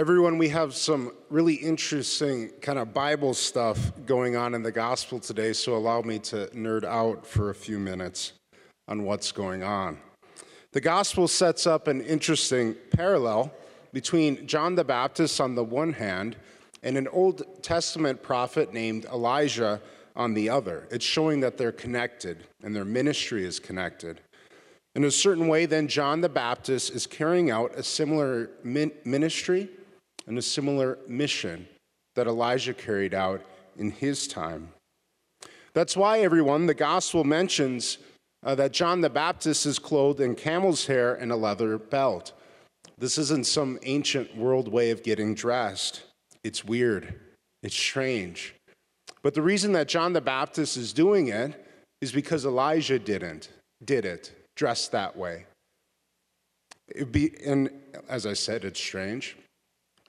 Everyone, we have some really interesting kind of Bible stuff going on in the gospel today, so allow me to nerd out for a few minutes on what's going on. The gospel sets up an interesting parallel between John the Baptist on the one hand and an Old Testament prophet named Elijah on the other. It's showing that they're connected and their ministry is connected. In a certain way, then, John the Baptist is carrying out a similar ministry and a similar mission that Elijah carried out in his time. That's why, everyone, the gospel mentions uh, that John the Baptist is clothed in camel's hair and a leather belt. This isn't some ancient world way of getting dressed. It's weird, it's strange. But the reason that John the Baptist is doing it is because Elijah didn't, did it, dressed that way. It'd be, and as I said, it's strange.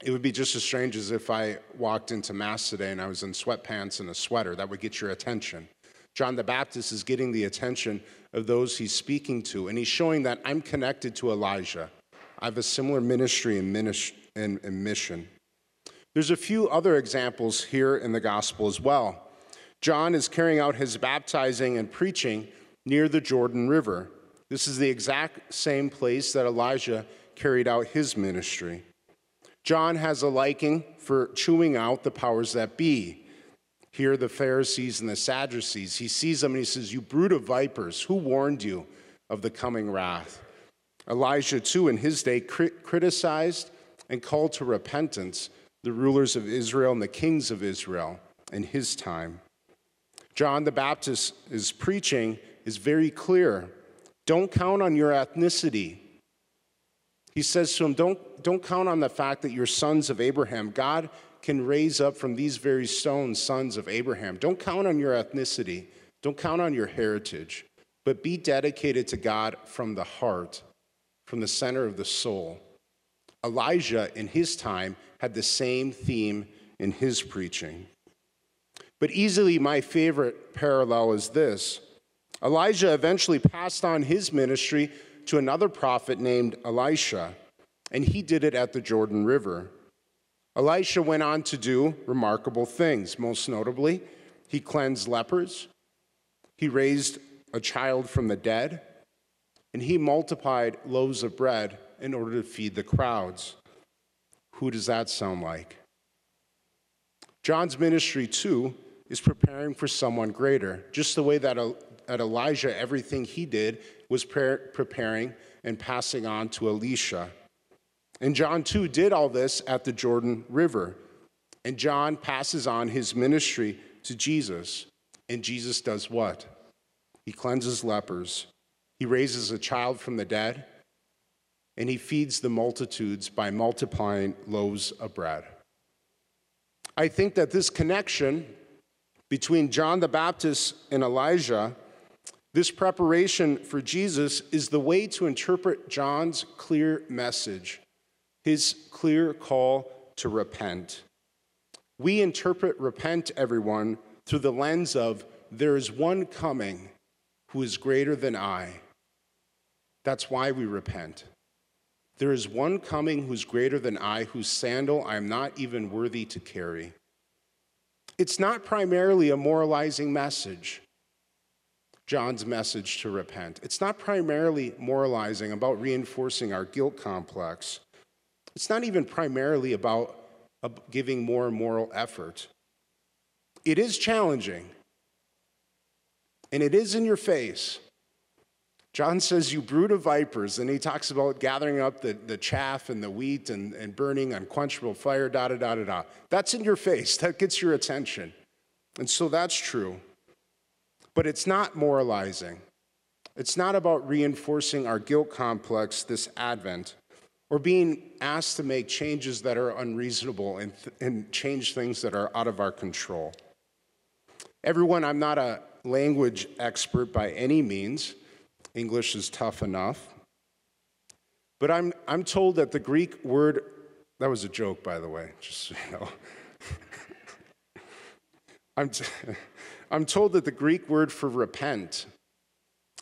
It would be just as strange as if I walked into Mass today and I was in sweatpants and a sweater. That would get your attention. John the Baptist is getting the attention of those he's speaking to, and he's showing that I'm connected to Elijah. I have a similar ministry and, mission. There's a few other examples here in the gospel as well. John is carrying out his baptizing and preaching near the Jordan River. This is the exact same place that Elijah carried out his ministry. John has a liking for chewing out the powers that be. Here, the Pharisees and the Sadducees. He sees them and he says, You brood of vipers, who warned you of the coming wrath? Elijah, too, in his day, criticized and called to repentance the rulers of Israel and the kings of Israel in his time. John the Baptist is preaching is very clear. Don't count on your ethnicity. He says to him, don't, don't count on the fact that you're sons of Abraham. God can raise up from these very stones sons of Abraham. Don't count on your ethnicity. Don't count on your heritage, but be dedicated to God from the heart, from the center of the soul. Elijah, in his time, had the same theme in his preaching. But easily my favorite parallel is this Elijah eventually passed on his ministry to another prophet named Elisha, and he did it at the Jordan River. Elisha went on to do remarkable things. Most notably, he cleansed lepers, he raised a child from the dead, and he multiplied loaves of bread in order to feed the crowds. Who does that sound like? John's ministry, too, is preparing for someone greater, just the way that at Elijah, everything he did was preparing and passing on to Elisha. And John, too, did all this at the Jordan River. And John passes on his ministry to Jesus. And Jesus does what? He cleanses lepers, he raises a child from the dead, and he feeds the multitudes by multiplying loaves of bread. I think that this connection between John the Baptist and Elijah, this preparation for Jesus, is the way to interpret John's clear message, his clear call to repent. We interpret repent, everyone, through the lens of there is one coming who is greater than I. That's why we repent. There is one coming who's greater than I, whose sandal I am not even worthy to carry. It's not primarily a moralizing message, John's message to repent. It's not primarily moralizing about reinforcing our guilt complex. It's not even primarily about giving more moral effort. It is challenging, and it is in your face. John says, You brood of vipers, and he talks about gathering up the, the chaff and the wheat and, and burning unquenchable fire, da da da da da. That's in your face, that gets your attention. And so that's true. But it's not moralizing, it's not about reinforcing our guilt complex this Advent or being asked to make changes that are unreasonable and, th- and change things that are out of our control. Everyone, I'm not a language expert by any means. English is tough enough. But I'm, I'm told that the Greek word, that was a joke, by the way, just so you know. I'm, t- I'm told that the Greek word for repent,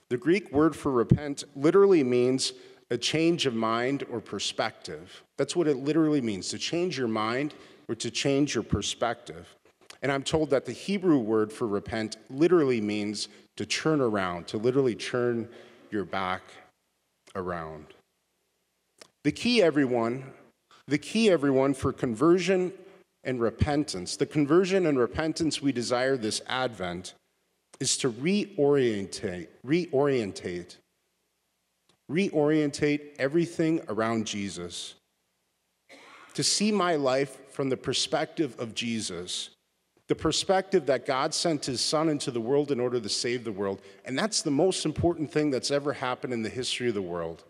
the Greek word for repent literally means a change of mind or perspective. That's what it literally means to change your mind or to change your perspective. And I'm told that the Hebrew word for repent literally means to turn around, to literally turn your back around. The key, everyone, the key, everyone, for conversion and repentance, the conversion and repentance we desire this Advent is to reorientate, reorientate, reorientate everything around Jesus. To see my life from the perspective of Jesus, the perspective that God sent his son into the world in order to save the world. And that's the most important thing that's ever happened in the history of the world.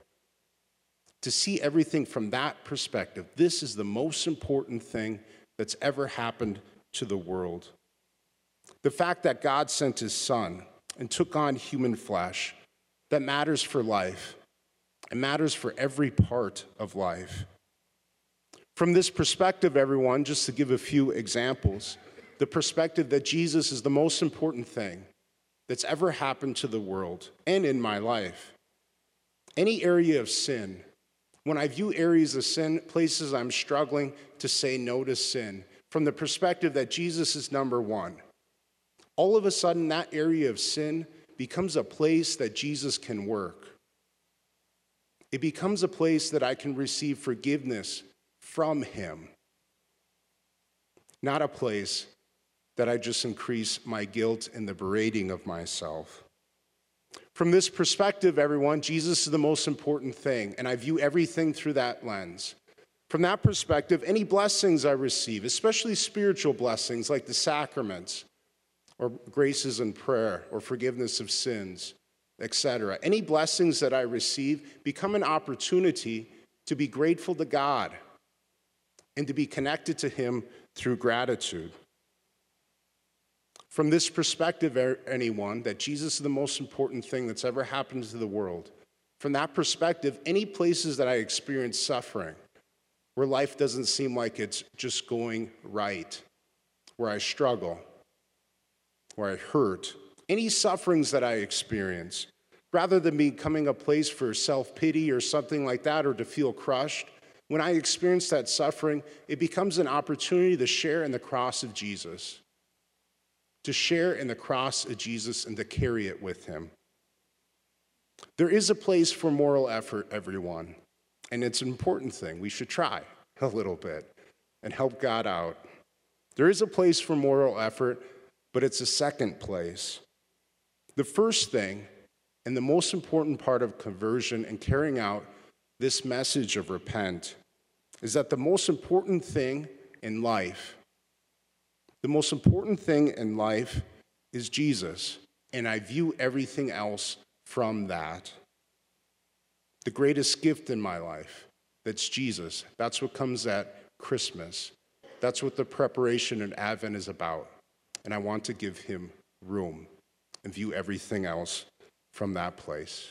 To see everything from that perspective, this is the most important thing that's ever happened to the world. The fact that God sent his son and took on human flesh, that matters for life. It matters for every part of life. From this perspective, everyone, just to give a few examples, the perspective that Jesus is the most important thing that's ever happened to the world and in my life. Any area of sin, when I view areas of sin, places I'm struggling to say no to sin, from the perspective that Jesus is number one, all of a sudden that area of sin becomes a place that Jesus can work. It becomes a place that I can receive forgiveness from Him, not a place that I just increase my guilt and the berating of myself. From this perspective, everyone, Jesus is the most important thing, and I view everything through that lens. From that perspective, any blessings I receive, especially spiritual blessings like the sacraments, or graces in prayer, or forgiveness of sins, etc., any blessings that I receive become an opportunity to be grateful to God and to be connected to Him through gratitude. From this perspective, er, anyone, that Jesus is the most important thing that's ever happened to the world, from that perspective, any places that I experience suffering, where life doesn't seem like it's just going right, where I struggle, where I hurt, any sufferings that I experience, rather than becoming a place for self pity or something like that, or to feel crushed, when I experience that suffering, it becomes an opportunity to share in the cross of Jesus to share in the cross of Jesus and to carry it with him. There is a place for moral effort, everyone, and it's an important thing. We should try a little bit and help God out. There is a place for moral effort, but it's a second place. The first thing, and the most important part of conversion and carrying out this message of repent, is that the most important thing in life the most important thing in life is Jesus, and I view everything else from that. The greatest gift in my life, that's Jesus. That's what comes at Christmas. That's what the preparation and Advent is about. And I want to give him room and view everything else from that place.